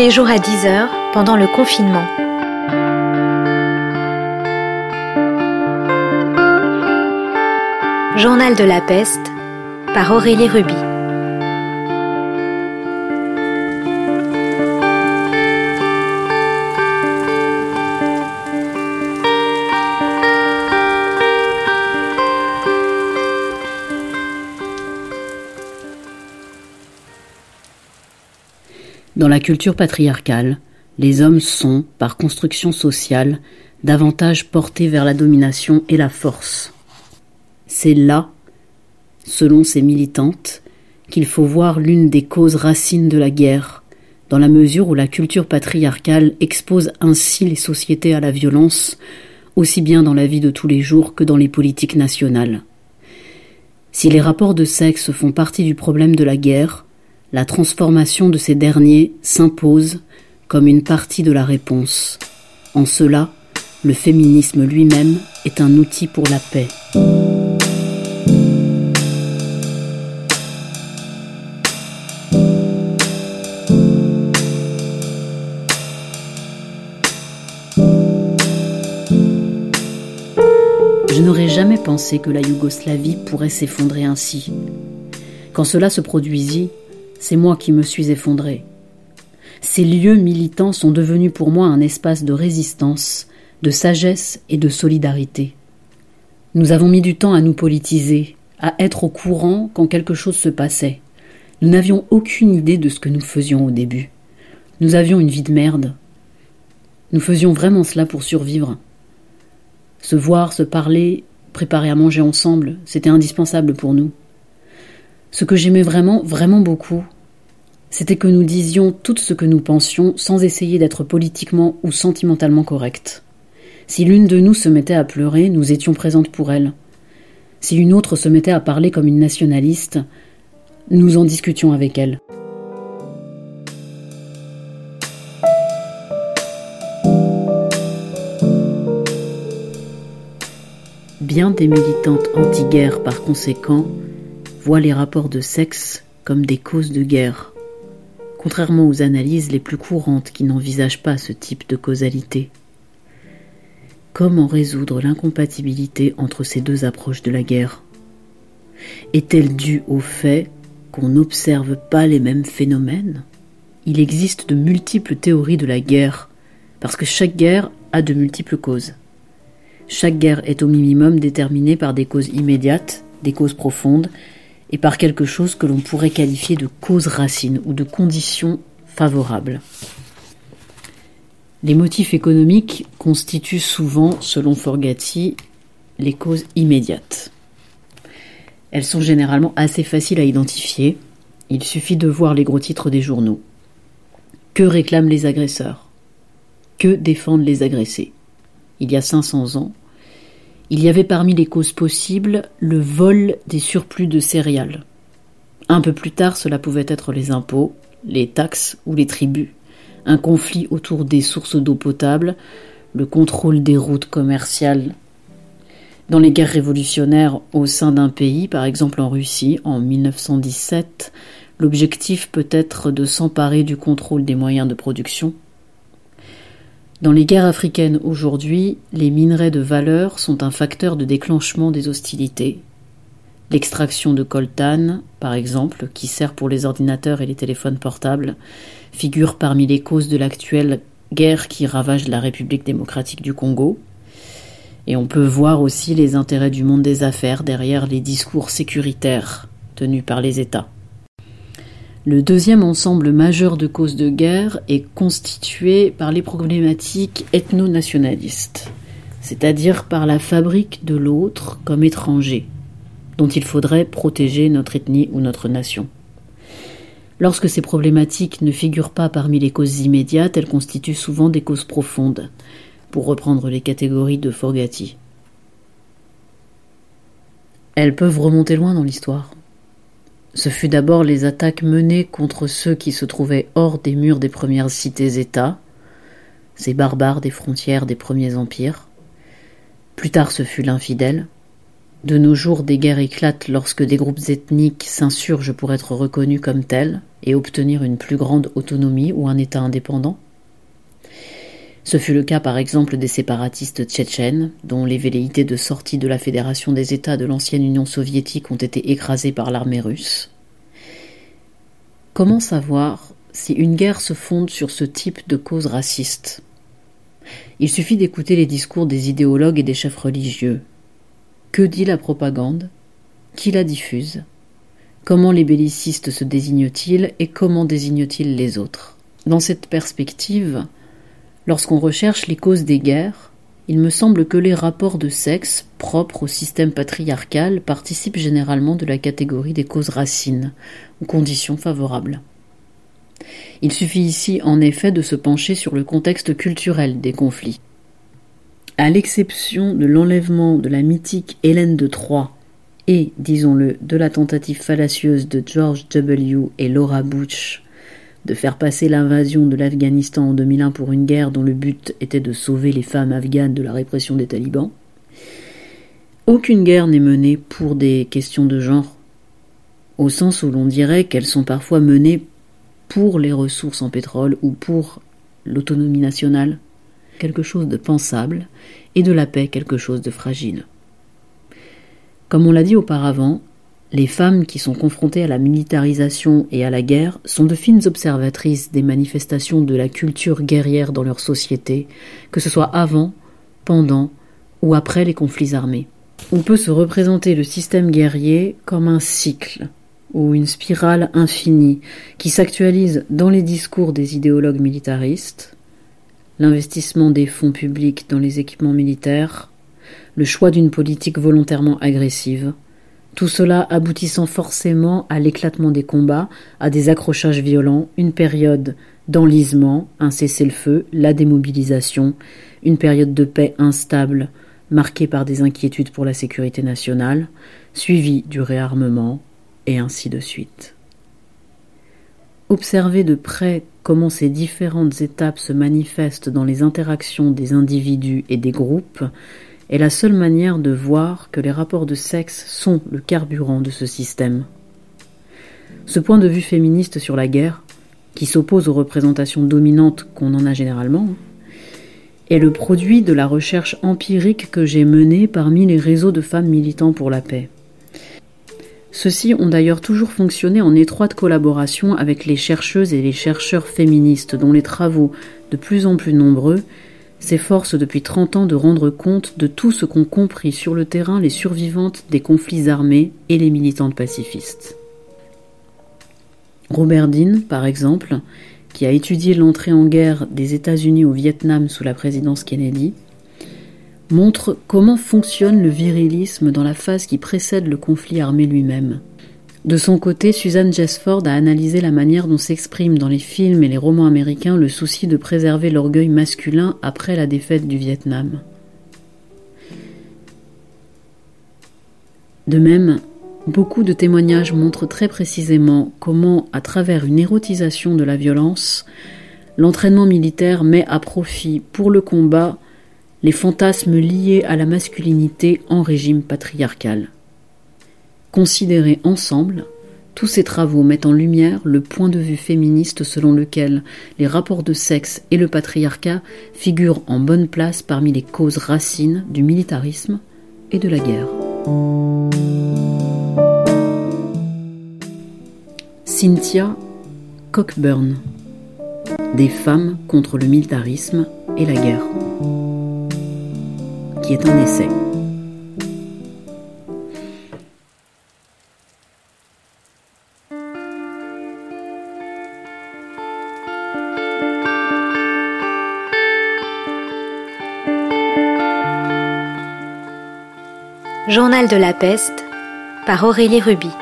les jours à 10h pendant le confinement. Journal de la peste par Aurélie Ruby. Dans la culture patriarcale, les hommes sont, par construction sociale, davantage portés vers la domination et la force. C'est là, selon ces militantes, qu'il faut voir l'une des causes racines de la guerre, dans la mesure où la culture patriarcale expose ainsi les sociétés à la violence, aussi bien dans la vie de tous les jours que dans les politiques nationales. Si les rapports de sexe font partie du problème de la guerre, la transformation de ces derniers s'impose comme une partie de la réponse. En cela, le féminisme lui-même est un outil pour la paix. Je n'aurais jamais pensé que la Yougoslavie pourrait s'effondrer ainsi. Quand cela se produisit, c'est moi qui me suis effondré. Ces lieux militants sont devenus pour moi un espace de résistance, de sagesse et de solidarité. Nous avons mis du temps à nous politiser, à être au courant quand quelque chose se passait. Nous n'avions aucune idée de ce que nous faisions au début. Nous avions une vie de merde. Nous faisions vraiment cela pour survivre. Se voir, se parler, préparer à manger ensemble, c'était indispensable pour nous. Ce que j'aimais vraiment, vraiment beaucoup, c'était que nous disions tout ce que nous pensions sans essayer d'être politiquement ou sentimentalement corrects. Si l'une de nous se mettait à pleurer, nous étions présentes pour elle. Si une autre se mettait à parler comme une nationaliste, nous en discutions avec elle. Bien des militantes anti-guerre, par conséquent, voient les rapports de sexe comme des causes de guerre, contrairement aux analyses les plus courantes qui n'envisagent pas ce type de causalité. Comment résoudre l'incompatibilité entre ces deux approches de la guerre? Est-elle due au fait qu'on n'observe pas les mêmes phénomènes? Il existe de multiples théories de la guerre, parce que chaque guerre a de multiples causes. Chaque guerre est au minimum déterminée par des causes immédiates, des causes profondes, et par quelque chose que l'on pourrait qualifier de cause racine ou de conditions favorables. Les motifs économiques constituent souvent, selon Forgati, les causes immédiates. Elles sont généralement assez faciles à identifier. Il suffit de voir les gros titres des journaux. Que réclament les agresseurs? Que défendent les agressés? Il y a 500 ans, il y avait parmi les causes possibles le vol des surplus de céréales. Un peu plus tard, cela pouvait être les impôts, les taxes ou les tributs, un conflit autour des sources d'eau potable, le contrôle des routes commerciales. Dans les guerres révolutionnaires au sein d'un pays, par exemple en Russie, en 1917, l'objectif peut être de s'emparer du contrôle des moyens de production, dans les guerres africaines aujourd'hui, les minerais de valeur sont un facteur de déclenchement des hostilités. L'extraction de coltan, par exemple, qui sert pour les ordinateurs et les téléphones portables, figure parmi les causes de l'actuelle guerre qui ravage la République démocratique du Congo. Et on peut voir aussi les intérêts du monde des affaires derrière les discours sécuritaires tenus par les États. Le deuxième ensemble majeur de causes de guerre est constitué par les problématiques ethno-nationalistes, c'est-à-dire par la fabrique de l'autre comme étranger, dont il faudrait protéger notre ethnie ou notre nation. Lorsque ces problématiques ne figurent pas parmi les causes immédiates, elles constituent souvent des causes profondes, pour reprendre les catégories de Forgati. Elles peuvent remonter loin dans l'histoire. Ce fut d'abord les attaques menées contre ceux qui se trouvaient hors des murs des premières cités-États, ces barbares des frontières des premiers empires. Plus tard ce fut l'infidèle, De nos jours, des guerres éclatent lorsque des groupes ethniques s'insurgent pour être reconnus comme tels et obtenir une plus grande autonomie ou un État indépendant. Ce fut le cas par exemple des séparatistes tchétchènes, dont les velléités de sortie de la Fédération des États de l'ancienne Union soviétique ont été écrasées par l'armée russe. Comment savoir si une guerre se fonde sur ce type de cause raciste? Il suffit d'écouter les discours des idéologues et des chefs religieux. Que dit la propagande? Qui la diffuse? Comment les bellicistes se désignent-ils et comment désignent-ils les autres? Dans cette perspective, lorsqu'on recherche les causes des guerres, il me semble que les rapports de sexe propres au système patriarcal participent généralement de la catégorie des causes racines, ou conditions favorables. Il suffit ici en effet de se pencher sur le contexte culturel des conflits. À l'exception de l'enlèvement de la mythique Hélène de Troie et, disons-le, de la tentative fallacieuse de George W. et Laura Bush de faire passer l'invasion de l'Afghanistan en 2001 pour une guerre dont le but était de sauver les femmes afghanes de la répression des talibans, aucune guerre n'est menée pour des questions de genre, au sens où l'on dirait qu'elles sont parfois menées pour les ressources en pétrole ou pour l'autonomie nationale, quelque chose de pensable, et de la paix quelque chose de fragile. Comme on l'a dit auparavant, les femmes qui sont confrontées à la militarisation et à la guerre sont de fines observatrices des manifestations de la culture guerrière dans leur société, que ce soit avant, pendant ou après les conflits armés. On peut se représenter le système guerrier comme un cycle ou une spirale infinie qui s'actualise dans les discours des idéologues militaristes, l'investissement des fonds publics dans les équipements militaires, le choix d'une politique volontairement agressive, tout cela aboutissant forcément à l'éclatement des combats, à des accrochages violents, une période d'enlisement, un cessez-le-feu, la démobilisation, une période de paix instable, marquée par des inquiétudes pour la sécurité nationale, suivie du réarmement, et ainsi de suite. Observer de près comment ces différentes étapes se manifestent dans les interactions des individus et des groupes est la seule manière de voir que les rapports de sexe sont le carburant de ce système. Ce point de vue féministe sur la guerre, qui s'oppose aux représentations dominantes qu'on en a généralement, est le produit de la recherche empirique que j'ai menée parmi les réseaux de femmes militant pour la paix. Ceux-ci ont d'ailleurs toujours fonctionné en étroite collaboration avec les chercheuses et les chercheurs féministes dont les travaux, de plus en plus nombreux, s'efforcent depuis 30 ans de rendre compte de tout ce qu'ont compris sur le terrain les survivantes des conflits armés et les militantes pacifistes. Robert Dean, par exemple, qui a étudié l'entrée en guerre des États-Unis au Vietnam sous la présidence Kennedy, montre comment fonctionne le virilisme dans la phase qui précède le conflit armé lui-même. De son côté, Suzanne Jesford a analysé la manière dont s'exprime dans les films et les romans américains le souci de préserver l'orgueil masculin après la défaite du Vietnam. De même, beaucoup de témoignages montrent très précisément comment, à travers une érotisation de la violence, l'entraînement militaire met à profit pour le combat les fantasmes liés à la masculinité en régime patriarcal. Considérés ensemble, tous ces travaux mettent en lumière le point de vue féministe selon lequel les rapports de sexe et le patriarcat figurent en bonne place parmi les causes racines du militarisme et de la guerre. Cynthia Cockburn Des femmes contre le militarisme et la guerre qui est un essai. Journal de la peste par Aurélie Ruby.